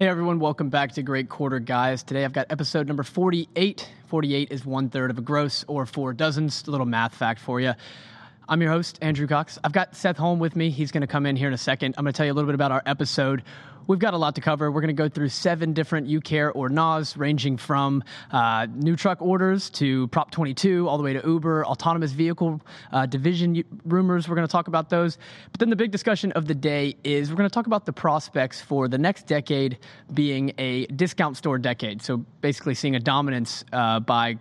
Hey everyone, welcome back to Great Quarter Guys. Today I've got episode number 48. 48 is one third of a gross or four dozens. A little math fact for you. I'm your host, Andrew Cox. I've got Seth Holm with me. He's going to come in here in a second. I'm going to tell you a little bit about our episode. We've got a lot to cover. We're going to go through seven different you care or nots, ranging from uh, new truck orders to Prop 22, all the way to Uber, autonomous vehicle uh, division rumors. We're going to talk about those. But then the big discussion of the day is we're going to talk about the prospects for the next decade being a discount store decade. So basically, seeing a dominance uh, by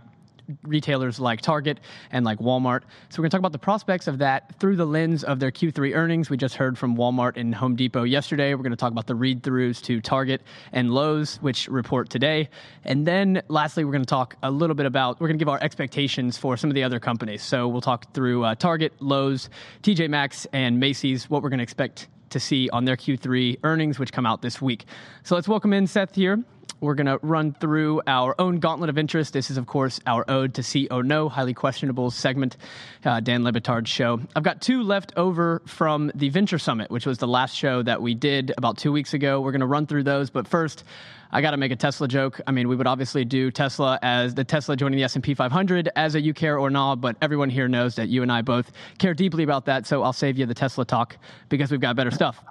retailers like Target and like Walmart. So we're going to talk about the prospects of that through the lens of their Q3 earnings. We just heard from Walmart and Home Depot yesterday. We're going to talk about the read throughs to Target and Lowe's, which report today. And then lastly, we're going to talk a little bit about, we're going to give our expectations for some of the other companies. So we'll talk through uh, Target, Lowe's, TJ Maxx, and Macy's, what we're going to expect to see on their Q3 earnings, which come out this week. So let's welcome in Seth here. We're going to run through our own gauntlet of interest. This is, of course, our ode to see no, highly questionable segment, uh, Dan Le Batard's show. I've got two left over from the Venture Summit, which was the last show that we did about two weeks ago. We're going to run through those, but first, I got to make a Tesla joke. I mean, we would obviously do Tesla as the Tesla joining the S&P 500 as a you care or not, but everyone here knows that you and I both care deeply about that, so I'll save you the Tesla talk because we've got better stuff.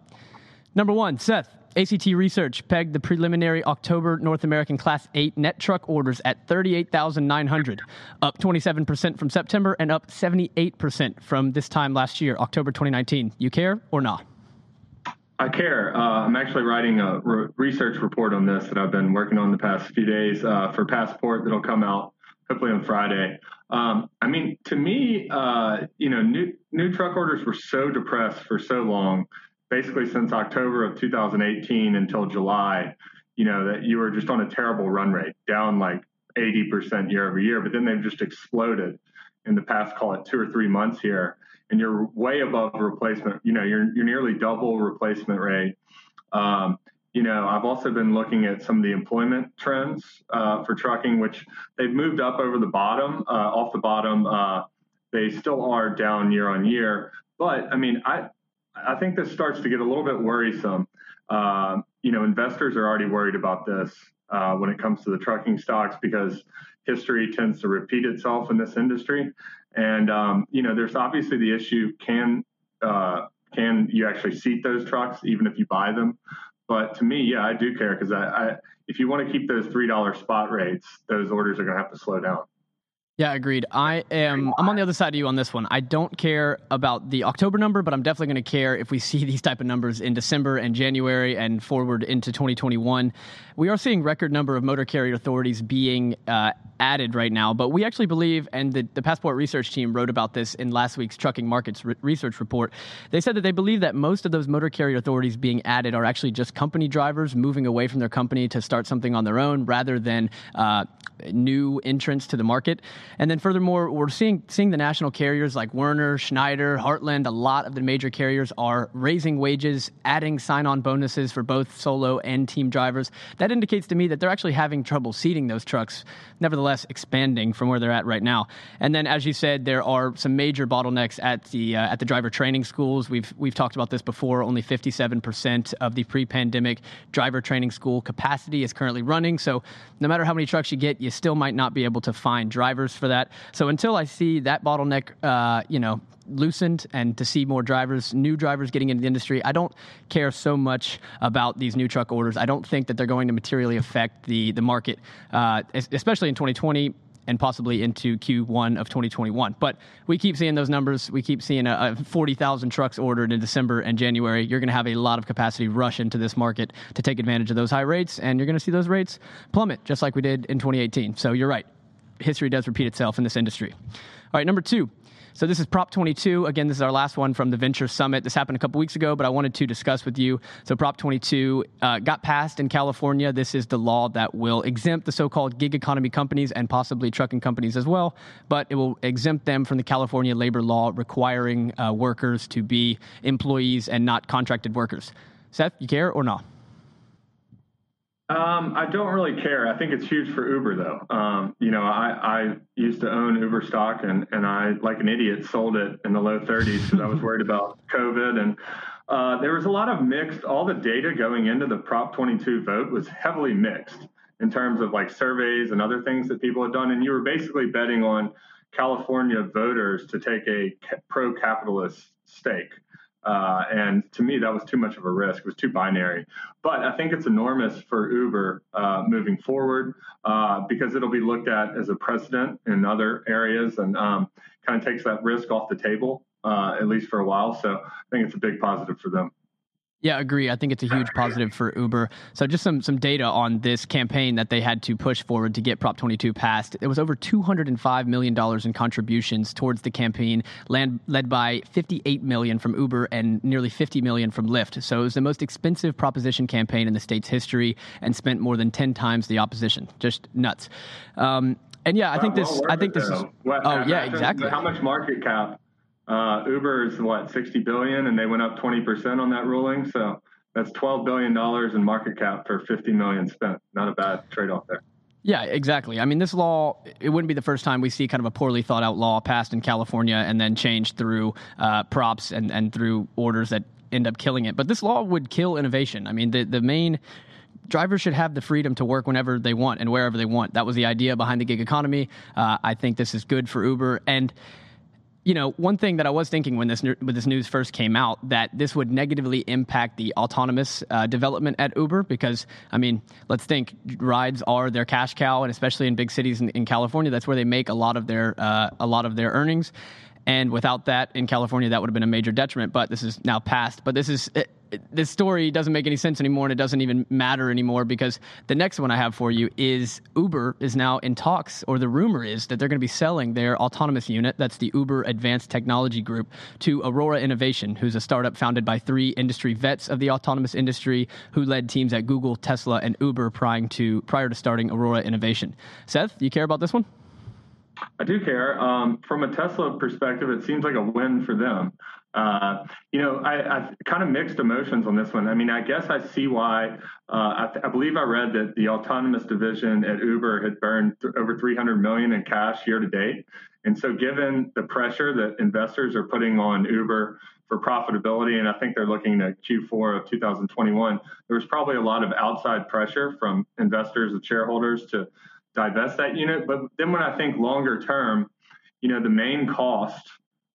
Number one, Seth. ACT Research pegged the preliminary October North American Class 8 net truck orders at 38,900, up 27% from September and up 78% from this time last year, October 2019. You care or not? I care. Uh, I'm actually writing a re- research report on this that I've been working on the past few days uh, for Passport that'll come out hopefully on Friday. Um, I mean, to me, uh, you know, new new truck orders were so depressed for so long basically since October of 2018 until July, you know, that you were just on a terrible run rate, down like 80% year over year. But then they've just exploded in the past, call it two or three months here. And you're way above replacement. You know, you're, you're nearly double replacement rate. Um, you know, I've also been looking at some of the employment trends uh, for trucking, which they've moved up over the bottom, uh, off the bottom. Uh, they still are down year on year. But I mean, I, I think this starts to get a little bit worrisome. Uh, you know, investors are already worried about this uh, when it comes to the trucking stocks because history tends to repeat itself in this industry. And um, you know, there's obviously the issue: can uh, can you actually seat those trucks even if you buy them? But to me, yeah, I do care because I, I, if you want to keep those three dollar spot rates, those orders are going to have to slow down. Yeah, agreed. I am. I'm on the other side of you on this one. I don't care about the October number, but I'm definitely going to care if we see these type of numbers in December and January and forward into 2021. We are seeing record number of motor carrier authorities being uh, added right now, but we actually believe, and the, the Passport research team wrote about this in last week's trucking markets re- research report. They said that they believe that most of those motor carrier authorities being added are actually just company drivers moving away from their company to start something on their own, rather than uh, new entrants to the market. And then furthermore, we're seeing seeing the national carriers like Werner, Schneider, Heartland. A lot of the major carriers are raising wages, adding sign-on bonuses for both solo and team drivers. That indicates to me that they're actually having trouble seating those trucks. Nevertheless, expanding from where they're at right now. And then, as you said, there are some major bottlenecks at the uh, at the driver training schools. We've we've talked about this before. Only 57% of the pre-pandemic driver training school capacity is currently running. So, no matter how many trucks you get, you still might not be able to find drivers for that. So until I see that bottleneck, uh, you know, loosened and to see more drivers, new drivers getting into the industry, I don't care so much about these new truck orders. I don't think that they're going to materially affect the the market, uh, especially in 2020 and possibly into Q1 of 2021. But we keep seeing those numbers. We keep seeing a, a 40,000 trucks ordered in December and January. You're going to have a lot of capacity rush into this market to take advantage of those high rates, and you're going to see those rates plummet just like we did in 2018. So you're right. History does repeat itself in this industry. All right, number two, so this is Prop 22. Again, this is our last one from the Venture Summit. This happened a couple weeks ago, but I wanted to discuss with you. So Prop 22 uh, got passed in California. This is the law that will exempt the so-called gig economy companies and possibly trucking companies as well, but it will exempt them from the California labor law requiring uh, workers to be employees and not contracted workers. Seth, you care or not? Um, I don't really care. I think it's huge for Uber, though. Um, you know, I, I used to own Uber stock, and and I, like an idiot, sold it in the low 30s because I was worried about COVID. And uh, there was a lot of mixed. All the data going into the Prop 22 vote was heavily mixed in terms of like surveys and other things that people had done. And you were basically betting on California voters to take a pro-capitalist stake. Uh, and to me, that was too much of a risk. It was too binary. But I think it's enormous for Uber uh, moving forward uh, because it'll be looked at as a precedent in other areas and um, kind of takes that risk off the table, uh, at least for a while. So I think it's a big positive for them. Yeah, agree. I think it's a huge positive for Uber. So just some some data on this campaign that they had to push forward to get Prop 22 passed. It was over 205 million dollars in contributions towards the campaign, led led by 58 million from Uber and nearly 50 million from Lyft. So it was the most expensive proposition campaign in the state's history and spent more than 10 times the opposition. Just nuts. Um, and yeah, I think well, this. I think this though. is. What, oh yeah, exactly. How much market cap? Uh, Uber is what 60 billion, and they went up 20 percent on that ruling. So that's 12 billion dollars in market cap for 50 million spent. Not a bad trade-off there. Yeah, exactly. I mean, this law, it wouldn't be the first time we see kind of a poorly thought out law passed in California and then changed through uh, props and, and through orders that end up killing it. But this law would kill innovation. I mean, the, the main drivers should have the freedom to work whenever they want and wherever they want. That was the idea behind the gig economy. Uh, I think this is good for Uber. And you know, one thing that I was thinking when this when this news first came out that this would negatively impact the autonomous uh, development at Uber because I mean, let's think rides are their cash cow, and especially in big cities in, in California, that's where they make a lot of their uh, a lot of their earnings. And without that in California, that would have been a major detriment. But this is now passed. But this is this story doesn't make any sense anymore, and it doesn't even matter anymore because the next one I have for you is Uber is now in talks, or the rumor is that they're going to be selling their autonomous unit, that's the Uber Advanced Technology Group, to Aurora Innovation, who's a startup founded by three industry vets of the autonomous industry who led teams at Google, Tesla, and Uber prior to prior to starting Aurora Innovation. Seth, you care about this one? I do care. Um, from a Tesla perspective, it seems like a win for them. Uh, you know, I, I, kind of mixed emotions on this one. I mean, I guess I see why. Uh, I, I, believe I read that the autonomous division at Uber had burned th- over 300 million in cash year to date. And so, given the pressure that investors are putting on Uber for profitability, and I think they're looking at Q4 of 2021, there was probably a lot of outside pressure from investors and shareholders to divest that unit. But then when I think longer term, you know, the main cost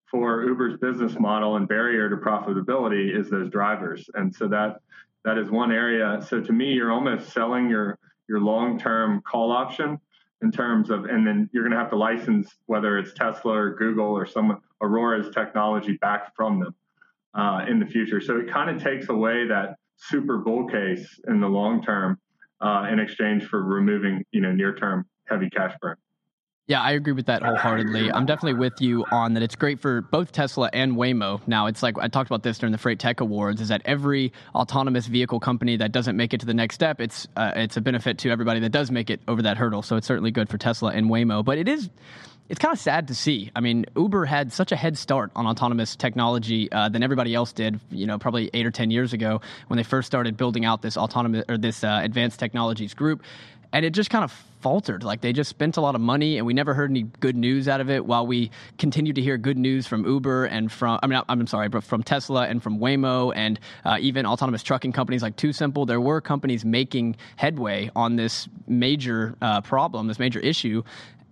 for Uber's business model and barrier to profitability is those drivers. And so that that is one area. So to me, you're almost selling your your long-term call option in terms of, and then you're going to have to license whether it's Tesla or Google or some Aurora's technology back from them uh, in the future. So it kind of takes away that super bull case in the long term uh, in exchange for removing, you know, near-term heavy cash burn. Yeah, I agree with that wholeheartedly. I'm definitely with you on that. It's great for both Tesla and Waymo. Now, it's like I talked about this during the Freight Tech Awards. Is that every autonomous vehicle company that doesn't make it to the next step, it's uh, it's a benefit to everybody that does make it over that hurdle. So it's certainly good for Tesla and Waymo. But it is it's kind of sad to see. I mean, Uber had such a head start on autonomous technology uh, than everybody else did. You know, probably eight or ten years ago when they first started building out this autonomous or this uh, advanced technologies group and it just kind of faltered. Like they just spent a lot of money, and we never heard any good news out of it. While we continued to hear good news from Uber and from I mean I'm sorry, but from Tesla and from Waymo and uh, even autonomous trucking companies like TuSimple, there were companies making headway on this major uh, problem, this major issue,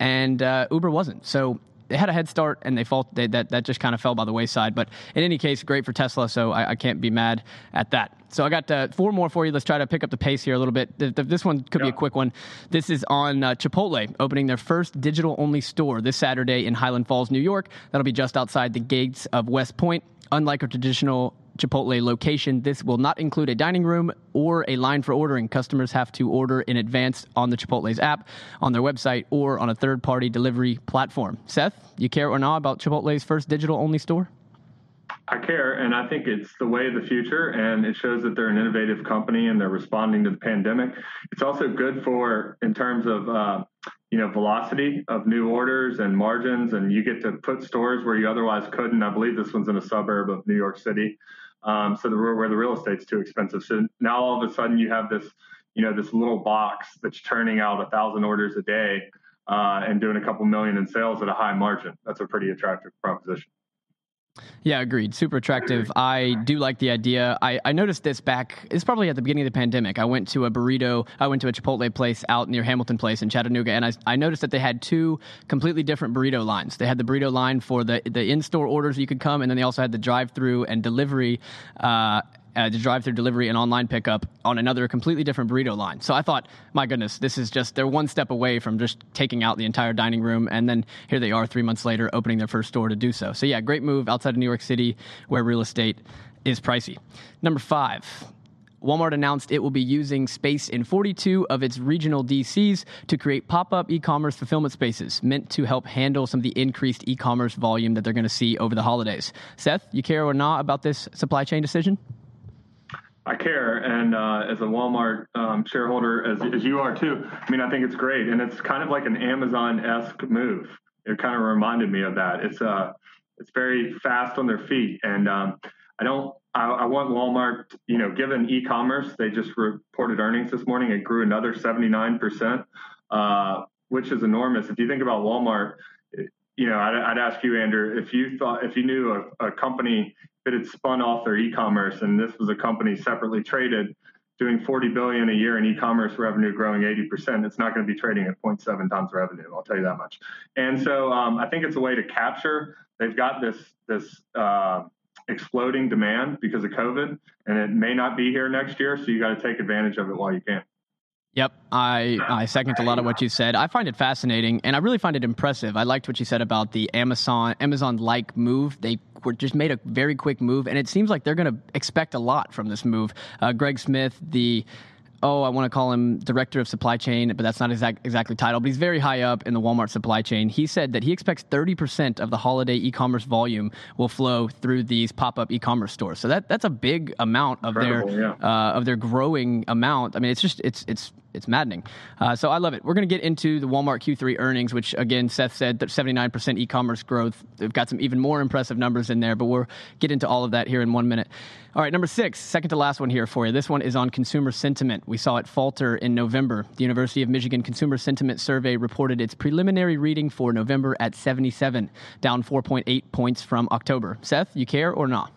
and uh, Uber wasn't. So they had a head start and they they, that that just kind of fell by the wayside. But in any case, great for Tesla, so I, I can't be mad at that. So I got uh, four more for you. Let's try to pick up the pace here a little bit. The, the, this one could be a quick one. This is on uh, Chipotle opening their first digital only store this Saturday in Highland Falls, New York. That'll be just outside the gates of West Point. Unlike a traditional Chipotle location. This will not include a dining room or a line for ordering. Customers have to order in advance on the Chipotle's app, on their website, or on a third party delivery platform. Seth, you care or not about Chipotle's first digital only store? I care, and I think it's the way of the future, and it shows that they're an innovative company and they're responding to the pandemic. It's also good for, in terms of, uh, you know, velocity of new orders and margins, and you get to put stores where you otherwise couldn't. I believe this one's in a suburb of New York City, um, so the, where the real estate's too expensive. So now all of a sudden you have this you know, this little box that's turning out a thousand orders a day uh, and doing a couple million in sales at a high margin. That's a pretty attractive proposition. Yeah, agreed. Super attractive. I do like the idea. I, I noticed this back, it's probably at the beginning of the pandemic. I went to a burrito, I went to a Chipotle place out near Hamilton Place in Chattanooga, and I, I noticed that they had two completely different burrito lines. They had the burrito line for the, the in store orders you could come, and then they also had the drive through and delivery. Uh, uh, to drive through delivery and online pickup on another completely different burrito line. So I thought, my goodness, this is just, they're one step away from just taking out the entire dining room. And then here they are three months later opening their first store to do so. So yeah, great move outside of New York City where real estate is pricey. Number five. Walmart announced it will be using space in 42 of its regional DCs to create pop up e commerce fulfillment spaces meant to help handle some of the increased e commerce volume that they're going to see over the holidays. Seth, you care or not about this supply chain decision? I care, and uh, as a Walmart um, shareholder, as, as you are too, I mean, I think it's great, and it's kind of like an Amazon-esque move. It kind of reminded me of that. It's uh, it's very fast on their feet, and um, I don't. I, I, want Walmart, you know, given e-commerce, they just reported earnings this morning. It grew another 79 percent, uh, which is enormous. If you think about Walmart, you know, I'd, I'd, ask you, Andrew, if you thought, if you knew a, a company that had spun off their e-commerce, and this was a company separately traded, doing 40 billion a year in e-commerce revenue, growing 80%, it's not going to be trading at 0.7 times revenue. I'll tell you that much. And so um, I think it's a way to capture. They've got this this uh, exploding demand because of COVID, and it may not be here next year. So you got to take advantage of it while you can. Yep, I, I second a lot of what you said. I find it fascinating, and I really find it impressive. I liked what you said about the Amazon Amazon like move. They were just made a very quick move, and it seems like they're going to expect a lot from this move. Uh, Greg Smith, the oh, I want to call him director of supply chain, but that's not exact, exactly title, but he's very high up in the Walmart supply chain. He said that he expects 30% of the holiday e-commerce volume will flow through these pop-up e-commerce stores. So that that's a big amount of Incredible, their yeah. uh, of their growing amount. I mean, it's just it's it's it's maddening. Uh, so I love it. We're going to get into the Walmart Q3 earnings, which again Seth said that 79% e-commerce growth. They've got some even more impressive numbers in there, but we'll get into all of that here in one minute. All right, number six, second to last one here for you. This one is on consumer sentiment. We saw it falter in November. The University of Michigan Consumer Sentiment Survey reported its preliminary reading for November at 77, down 4.8 points from October. Seth, you care or not?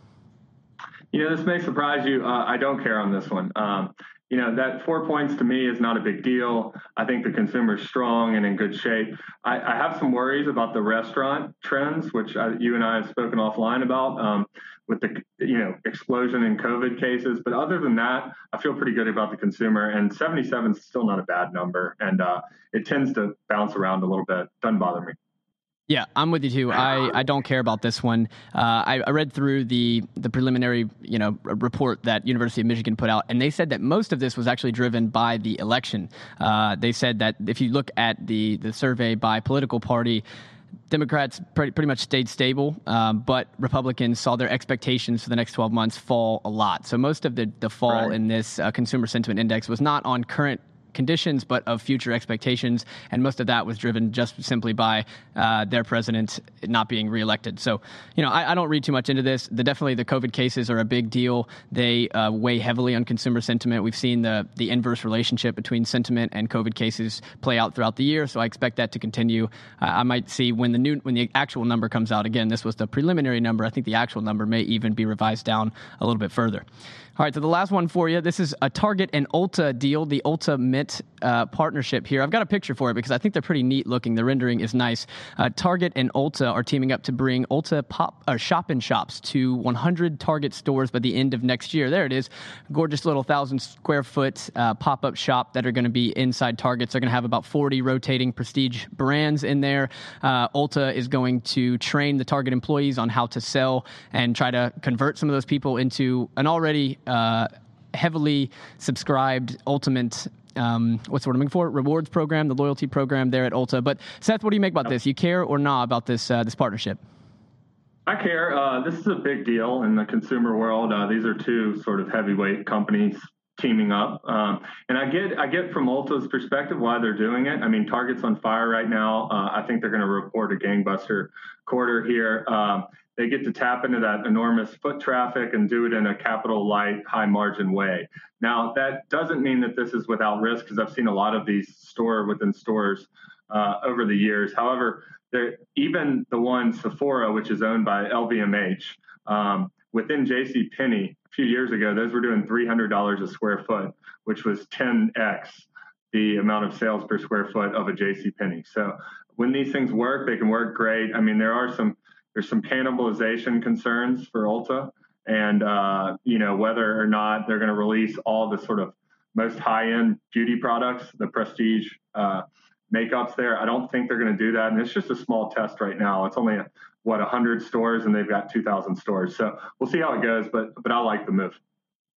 You know, this may surprise you. Uh, I don't care on this one. Um, you know, that four points to me is not a big deal. I think the consumer is strong and in good shape. I, I have some worries about the restaurant trends, which I, you and I have spoken offline about. Um, with the you know explosion in COVID cases. But other than that, I feel pretty good about the consumer. And 77 is still not a bad number, and uh, it tends to bounce around a little bit. Doesn't bother me. Yeah, I'm with you too. I, I don't care about this one. Uh, I, I, read through the the preliminary you know report that University of Michigan put out, and they said that most of this was actually driven by the election. Uh, they said that if you look at the the survey by political party, Democrats pretty, pretty much stayed stable, um, but Republicans saw their expectations for the next 12 months fall a lot. So most of the, the fall right. in this uh, consumer sentiment index was not on current conditions, but of future expectations. And most of that was driven just simply by uh, their president not being reelected. So, you know, I, I, don't read too much into this. The, definitely, the COVID cases are a big deal. They uh, weigh heavily on consumer sentiment. We've seen the the inverse relationship between sentiment and COVID cases play out throughout the year. So I expect that to continue. Uh, I might see when the new when the actual number comes out. Again, this was the preliminary number. I think the actual number may even be revised down a little bit further. All right, so the last one for you. This is a Target and Ulta deal, the Ulta Mint uh, partnership here. I've got a picture for it because I think they're pretty neat looking. The rendering is nice. Uh, Target and Ulta are teaming up to bring Ulta pop uh, shop in shops to 100 Target stores by the end of next year. There it is, gorgeous little thousand square foot uh, pop up shop that are going to be inside Targets. They're going to have about 40 rotating prestige brands in there. Uh, Ulta is going to train the Target employees on how to sell and try to convert some of those people into an already uh, heavily subscribed Ultamate um, what's the word I'm looking for? Rewards program, the loyalty program there at Ulta. But Seth, what do you make about this? You care or not about this uh, this partnership? I care. Uh, this is a big deal in the consumer world. Uh, these are two sort of heavyweight companies teaming up, um, and I get I get from Ulta's perspective why they're doing it. I mean, Target's on fire right now. Uh, I think they're going to report a gangbuster quarter here. Um, they get to tap into that enormous foot traffic and do it in a capital light, high margin way. Now, that doesn't mean that this is without risk because I've seen a lot of these store within stores uh, over the years. However, even the one Sephora, which is owned by LVMH, um, within J.C. Penney a few years ago, those were doing $300 a square foot, which was 10x the amount of sales per square foot of a J.C. Penney. So when these things work, they can work great. I mean, there are some there's some cannibalization concerns for Ulta, and uh, you know whether or not they're going to release all the sort of most high-end beauty products, the prestige uh, makeups there. I don't think they're going to do that, and it's just a small test right now. It's only a, what 100 stores, and they've got 2,000 stores. So we'll see how it goes, but but I like the move.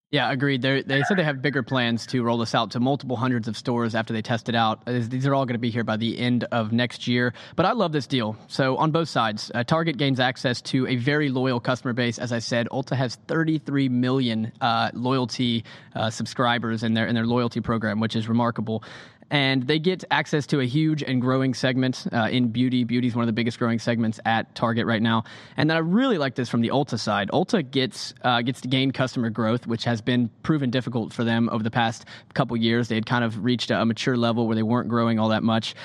Yeah, agreed. They're, they said they have bigger plans to roll this out to multiple hundreds of stores after they test it out. These are all going to be here by the end of next year. But I love this deal. So on both sides, uh, Target gains access to a very loyal customer base. As I said, Ulta has 33 million uh, loyalty uh, subscribers in their in their loyalty program, which is remarkable and they get access to a huge and growing segment uh, in beauty. Beauty is one of the biggest growing segments at Target right now. And then I really like this from the Ulta side. Ulta gets uh, gets to gain customer growth, which has been proven difficult for them over the past couple years. They had kind of reached a mature level where they weren't growing all that much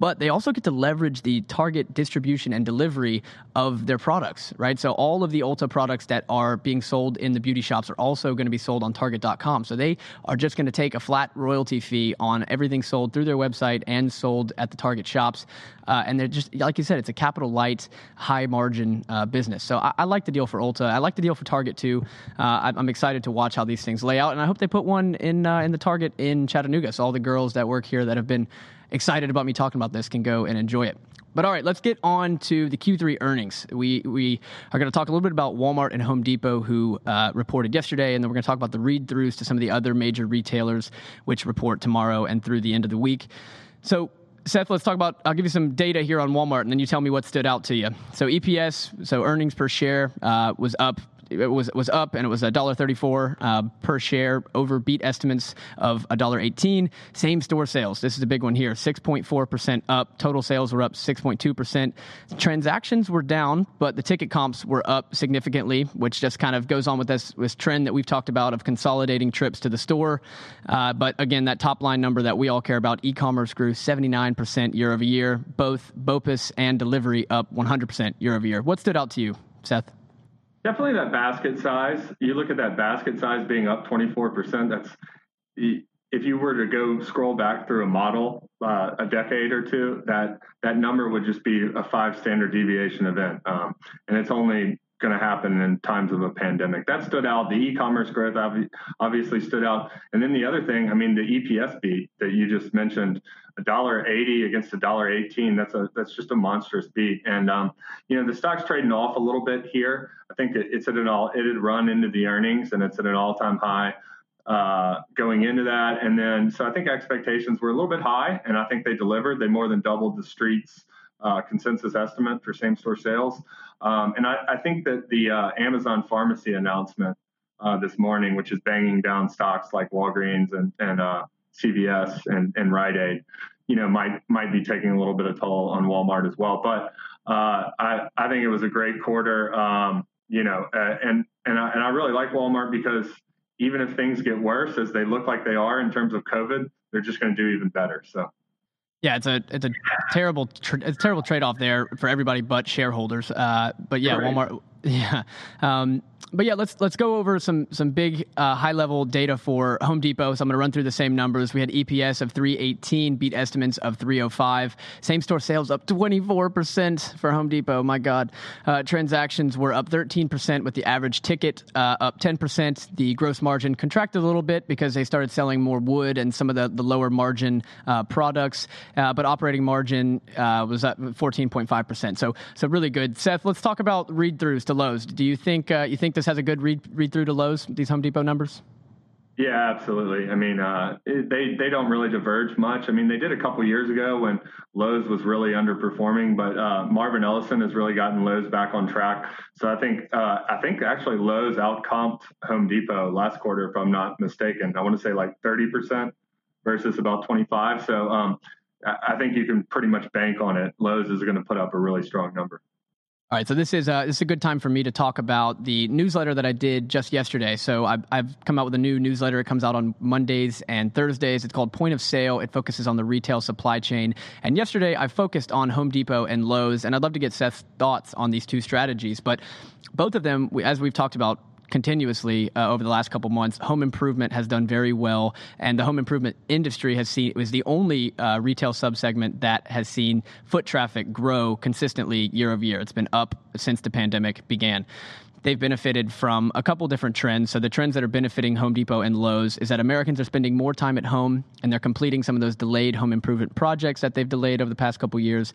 but they also get to leverage the target distribution and delivery of their products, right? So all of the Ulta products that are being sold in the beauty shops are also going to be sold on Target.com. So they are just going to take a flat royalty fee on everything sold through their website and sold at the Target shops. Uh, and they're just, like you said, it's a capital light, high margin uh, business. So I, I, like the deal for Ulta. I like the deal for Target too. Uh, I'm excited to watch how these things lay out. And I hope they put one in, uh, in the Target in Chattanooga. So all the girls that work here that have been excited about me talking about this can go and enjoy it. But all right, let's get on to the Q3 earnings. We we are going to talk a little bit about Walmart and Home Depot, who uh, reported yesterday, and then we're going to talk about the read throughs to some of the other major retailers, which report tomorrow and through the end of the week. So. Seth, let's talk about. I'll give you some data here on Walmart, and then you tell me what stood out to you. So EPS, so earnings per share, uh, was up it was was up and it was a dollar thirty four uh, per share over beat estimates of a dollar eighteen. Same store sales. This is a big one here. Six point four percent up. Total sales were up six point two percent. Transactions were down, but the ticket comps were up significantly, which just kind of goes on with this this trend that we've talked about of consolidating trips to the store. Uh, but again, that top line number that we all care about, e-commerce grew seventy nine percent year over year. Both BOPUS and delivery up one hundred percent year over year. What stood out to you, Seth? Definitely that basket size. You look at that basket size being up 24%. That's if you were to go scroll back through a model uh, a decade or two, that that number would just be a five standard deviation event, um, and it's only going to happen in times of a pandemic. That stood out. The e-commerce growth obviously stood out, and then the other thing, I mean, the EPS beat that you just mentioned, a dollar eighty against a dollar eighteen. That's a that's just a monstrous beat. And um, you know, the stock's trading off a little bit here. I think it's at an all it had run into the earnings, and it's at an all-time high uh, going into that. And then, so I think expectations were a little bit high, and I think they delivered. They more than doubled the street's uh, consensus estimate for same store sales. Um, and I, I, think that the uh, Amazon pharmacy announcement uh, this morning, which is banging down stocks like Walgreens and, and uh, CVS and, and Rite Aid, you know, might might be taking a little bit of toll on Walmart as well. But uh, I, I think it was a great quarter. Um, you know, and and I, and I really like Walmart because even if things get worse, as they look like they are in terms of COVID, they're just going to do even better. So. Yeah, it's a it's a terrible it's a terrible trade off there for everybody but shareholders. Uh, but yeah, Walmart. Yeah, um, but yeah, let's let's go over some some big uh, high level data for Home Depot. So I'm going to run through the same numbers. We had EPS of 318, beat estimates of 305. Same store sales up 24 percent for Home Depot. My God, uh, transactions were up 13 percent with the average ticket uh, up 10 percent. The gross margin contracted a little bit because they started selling more wood and some of the the lower margin uh, products. Uh, but operating margin uh, was at 14.5 percent. So so really good. Seth, let's talk about read throughs to Lowe's. Do you think you think this has a good read read through to Lowe's? These Home Depot numbers. Yeah, absolutely. I mean, uh, they they don't really diverge much. I mean, they did a couple years ago when Lowe's was really underperforming, but uh, Marvin Ellison has really gotten Lowe's back on track. So I think uh, I think actually Lowe's outcomped Home Depot last quarter, if I'm not mistaken. I want to say like 30 percent versus about 25. So um, I think you can pretty much bank on it. Lowe's is going to put up a really strong number. All right, so this is uh, this is a good time for me to talk about the newsletter that I did just yesterday. So I've, I've come out with a new newsletter. It comes out on Mondays and Thursdays. It's called Point of Sale. It focuses on the retail supply chain. And yesterday I focused on Home Depot and Lowe's, and I'd love to get Seth's thoughts on these two strategies. But both of them, as we've talked about continuously uh, over the last couple months. Home improvement has done very well, and the home improvement industry has seen it was the only uh, retail subsegment that has seen foot traffic grow consistently year over year. It's been up since the pandemic began they've benefited from a couple different trends. So the trends that are benefiting Home Depot and Lowe's is that Americans are spending more time at home and they're completing some of those delayed home improvement projects that they've delayed over the past couple years.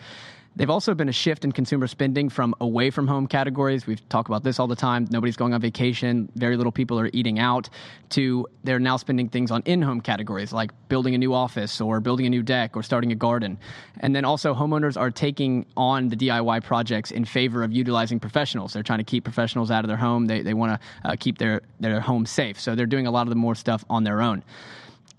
They've also been a shift in consumer spending from away from home categories. We've talked about this all the time. Nobody's going on vacation. Very little people are eating out. To they're now spending things on in home categories like building a new office or building a new deck or starting a garden. And then also, homeowners are taking on the DIY projects in favor of utilizing professionals. They're trying to keep professionals out of their home. They, they want to uh, keep their, their home safe. So they're doing a lot of the more stuff on their own.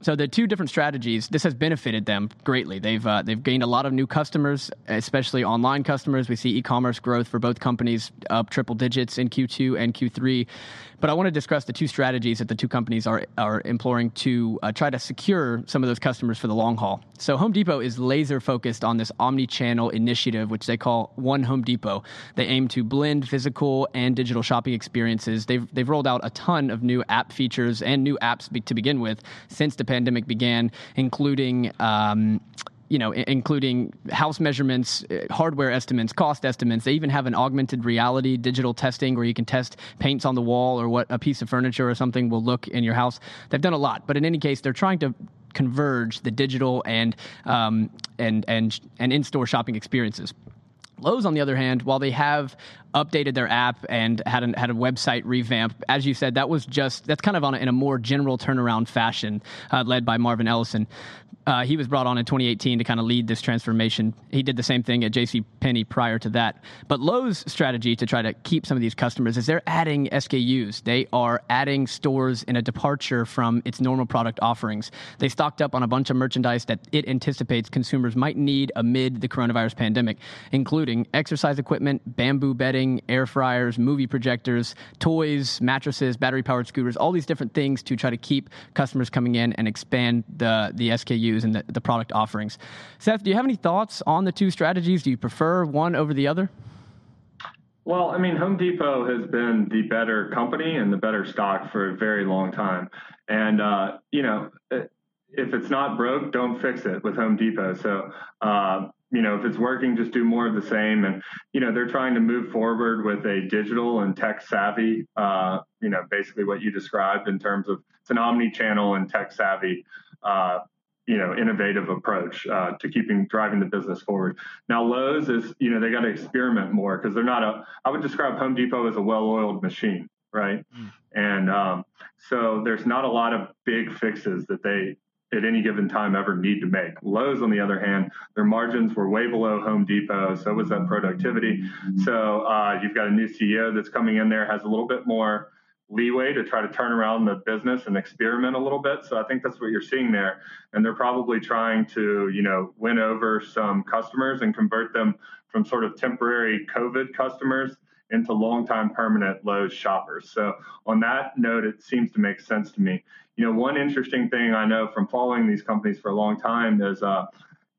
So the two different strategies, this has benefited them greatly. They've uh, they've gained a lot of new customers, especially online customers. We see e-commerce growth for both companies up triple digits in Q2 and Q3. But I want to discuss the two strategies that the two companies are are imploring to uh, try to secure some of those customers for the long haul. So Home Depot is laser focused on this omni-channel initiative, which they call One Home Depot. They aim to blend physical and digital shopping experiences. They've they've rolled out a ton of new app features and new apps to begin with since the pandemic began, including. Um, you know, including house measurements, uh, hardware estimates, cost estimates. They even have an augmented reality digital testing where you can test paints on the wall or what a piece of furniture or something will look in your house. They've done a lot, but in any case, they're trying to converge the digital and um, and and and in-store shopping experiences. Lowe's, on the other hand, while they have updated their app and had a, had a website revamp, as you said, that was just that's kind of on a, in a more general turnaround fashion, uh, led by Marvin Ellison. Uh, he was brought on in 2018 to kind of lead this transformation. He did the same thing at J.C. Penney prior to that. But Lowe's strategy to try to keep some of these customers is they're adding SKUs. They are adding stores in a departure from its normal product offerings. They stocked up on a bunch of merchandise that it anticipates consumers might need amid the coronavirus pandemic, including exercise equipment, bamboo bedding, air fryers, movie projectors, toys, mattresses, battery-powered scooters, all these different things to try to keep customers coming in and expand the the SKUs and the, the product offerings. Seth, do you have any thoughts on the two strategies? Do you prefer one over the other? Well, I mean, Home Depot has been the better company and the better stock for a very long time. And, uh, you know, if it's not broke, don't fix it with Home Depot. So, uh, you know, if it's working, just do more of the same. And, you know, they're trying to move forward with a digital and tech savvy, uh, you know, basically what you described in terms of it's an omni channel and tech savvy uh, you know innovative approach uh, to keeping driving the business forward. Now Lowe's is you know they got to experiment more because they're not a. I would describe Home Depot as a well-oiled machine, right? Mm. And um, so there's not a lot of big fixes that they at any given time ever need to make. Lowe's, on the other hand, their margins were way below Home Depot, so was that productivity. So uh, you've got a new CEO that's coming in there, has a little bit more leeway to try to turn around the business and experiment a little bit. So I think that's what you're seeing there. And they're probably trying to, you know, win over some customers and convert them from sort of temporary COVID customers into long-time permanent Lowe's shoppers. So on that note, it seems to make sense to me. You know, one interesting thing I know from following these companies for a long time is uh,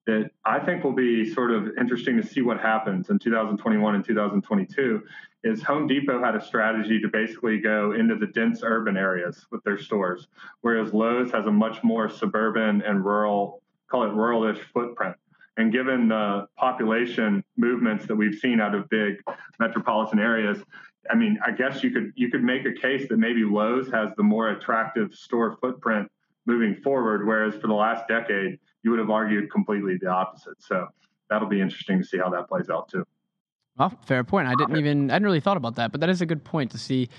that I think will be sort of interesting to see what happens in 2021 and 2022 is Home Depot had a strategy to basically go into the dense urban areas with their stores, whereas Lowe's has a much more suburban and rural, call it ruralish footprint. And given the population movements that we've seen out of big metropolitan areas, I mean, I guess you could you could make a case that maybe Lowe's has the more attractive store footprint moving forward, whereas for the last decade, you would have argued completely the opposite. So that'll be interesting to see how that plays out too. Well, fair point. I didn't even I hadn't really thought about that, but that is a good point to see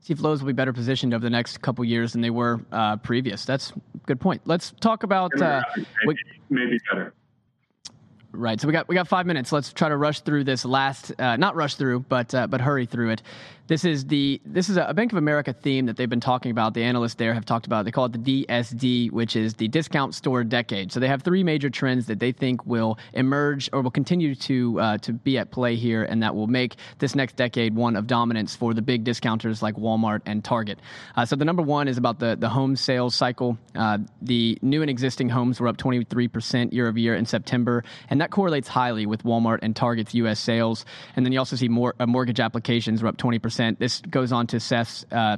see if Lowe's will be better positioned over the next couple years than they were uh, previous. That's a good point. Let's talk about uh, maybe, maybe better. Right. So we got we got five minutes. Let's try to rush through this last, uh, not rush through, but uh, but hurry through it. This is the this is a Bank of America theme that they've been talking about. The analysts there have talked about. They call it the DSD, which is the discount store decade. So they have three major trends that they think will emerge or will continue to uh, to be at play here, and that will make this next decade one of dominance for the big discounters like Walmart and Target. Uh, so the number one is about the the home sales cycle. Uh, the new and existing homes were up 23 percent year over year in September, and that correlates highly with Walmart and Target's U.S. sales. And then you also see more uh, mortgage applications are up 20 percent percent This goes on to Seth's uh,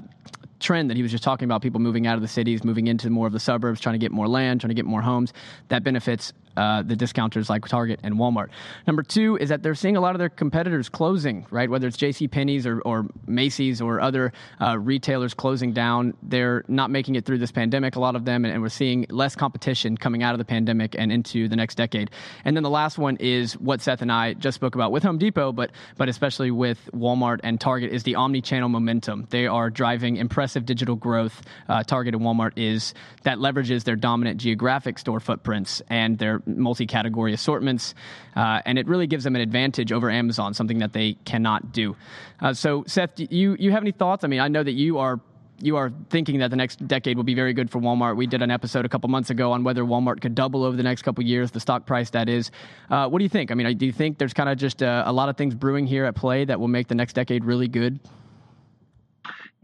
trend that he was just talking about people moving out of the cities, moving into more of the suburbs, trying to get more land, trying to get more homes. That benefits uh, the discounters like Target and Walmart. Number two is that they're seeing a lot of their competitors closing, right? Whether it's J.C. Penney's or, or Macy's or other uh, retailers closing down, they're not making it through this pandemic, a lot of them, and, and, we're seeing less competition coming out of the pandemic and into the next decade. And then the last one is what Seth and I just spoke about with Home Depot, but but especially with Walmart and Target is the omni-channel momentum. They are driving impressive digital growth. Uh, Target and Walmart is that leverages their dominant geographic store footprints and their multi-category assortments, uh, and it really gives them an advantage over Amazon, something that they cannot do. Uh, so, Seth, you you have any thoughts? I mean, I know that you are you are thinking that the next decade will be very good for Walmart. We did an episode a couple months ago on whether Walmart could double over the next couple years, the stock price that is. Uh, what do you think? I mean, do you think there's kind of just a, a lot of things brewing here at play that will make the next decade really good?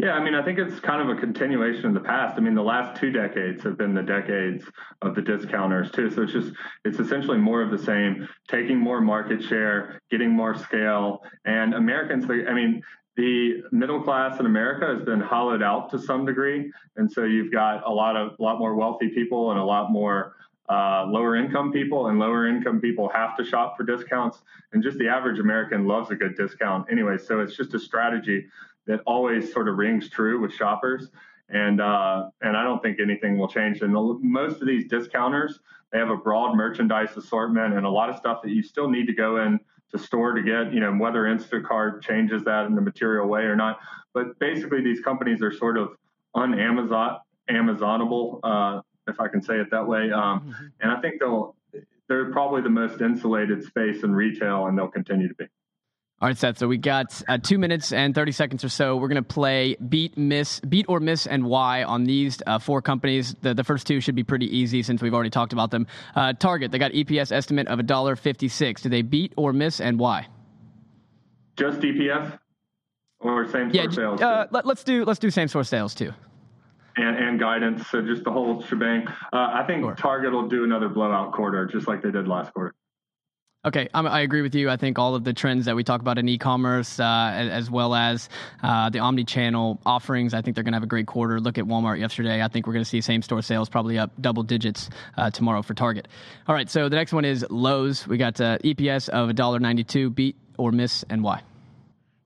Yeah, I mean, I think it's kind of a continuation of the past. I mean, the last two decades have been the decades of the discounters too. So it's just it's essentially more of the same, taking more market share, getting more scale, and Americans. I mean, the middle class in America has been hollowed out to some degree, and so you've got a lot of a lot more wealthy people and a lot more uh, lower income people, and lower income people have to shop for discounts. And just the average American loves a good discount anyway. So it's just a strategy that always sort of rings true with shoppers. And uh, and I don't think anything will change. And the, most of these discounters, they have a broad merchandise assortment and a lot of stuff that you still need to go in to store to get. You know, whether Instacart changes that in a material way or not. But basically, these companies are sort of un-Amazon Amazonable, uh, if I can say it that way. Um, mm-hmm. And I think they'll they're probably the most insulated space in retail, and they'll continue to be. All right, Seth. So we got uh, two minutes and thirty seconds or so. We're gonna play beat, miss, beat or miss, and why on these uh, four companies. The, the first two should be pretty easy since we've already talked about them. Uh, Target, they got EPS estimate of a dollar fifty six. Do they beat or miss, and why? Just EPS or same store yeah, sales? Uh, let, us do let's do same store sales too. And, and guidance, so just the whole shebang. Uh, I think sure. Target will do another blowout quarter, just like they did last quarter. Okay, I'm, i agree with you. I think all of the trends that we talk about in e-commerce, uh, as well as uh, the omni-channel offerings, I think they're going to have a great quarter. Look at Walmart yesterday. I think we're going to see same-store sales probably up double digits uh, tomorrow for Target. All right, so the next one is Lowe's. We got uh, EPS of $1.92. Beat or miss, and why?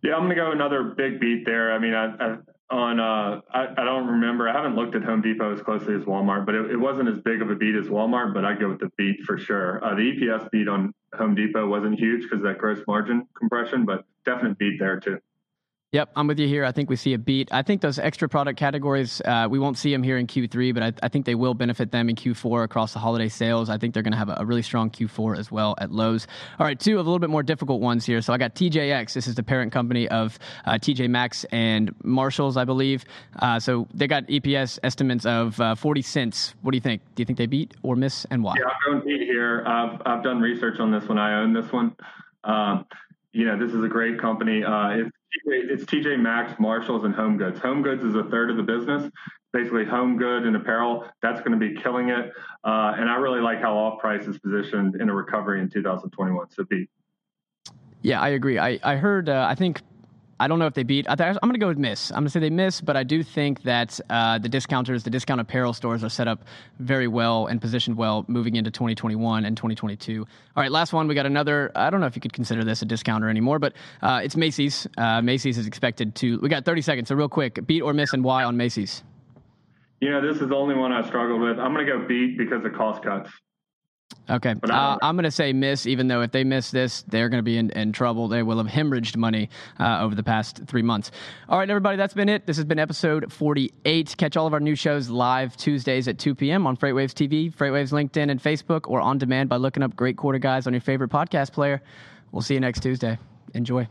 Yeah, I'm going to go another big beat there. I mean, I on uh, I, I, don't remember. I haven't looked at Home Depot as closely as Walmart, but it, it, wasn't as big of a beat as Walmart. But I'd go with the beat for sure. Uh, the EPS beat on Home Depot wasn't huge because of that gross margin compression, but definite beat there too. Yep, I'm with you here. I think we see a beat. I think those extra product categories, uh, we won't see them here in Q3, but I, I, think they will benefit them in Q4 across the holiday sales. I think they're going to have a, a, really strong Q4 as well at Lowe's. All right, two of a little bit more difficult ones here. So I got TJX. This is the parent company of uh, TJ Maxx and Marshalls, I believe. Uh, so they got EPS estimates of uh, 40 cents. What do you think? Do you think they beat or miss, and why? Yeah, I'm going beat here. I've, I've done research on this one. I own this one. Um, you know, this is a great company. Uh, it's TJ Maxx, Marshalls, and Home Goods. Home Goods is a third of the business. Basically, home good and apparel. That's going to be killing it. Uh, and I really like how off price is positioned in a recovery in 2021. So, B. Yeah, I agree. I, I heard, uh, I think I don't know if they beat. I am going to go with miss. I'm going to say they miss, but I do think that uh, the discounters, the discount apparel stores are set up very well and positioned well moving into 2021 and 2022. All right, last one. We got another. I don't know if you could consider this a discounter anymore, but uh, it's Macy's. Uh, Macy's is expected to. We got 30 seconds, so real quick. Beat or miss, and why on Macy's? You know, this is the only one I struggled with. I'm going to go beat because of cost cuts. Okay. Uh, I'm going to say miss, even though if they miss this, they're going to be in, in, trouble. They will have hemorrhaged money uh, over the past three months. All right, everybody, that's been it. This has been episode 48. Catch all of our new shows live Tuesdays at 2 p.m. on FreightWaves TV, FreightWaves LinkedIn, and Facebook, or on demand by looking up Great Quarter Guys on your favorite podcast player. We'll see you next Tuesday. Enjoy.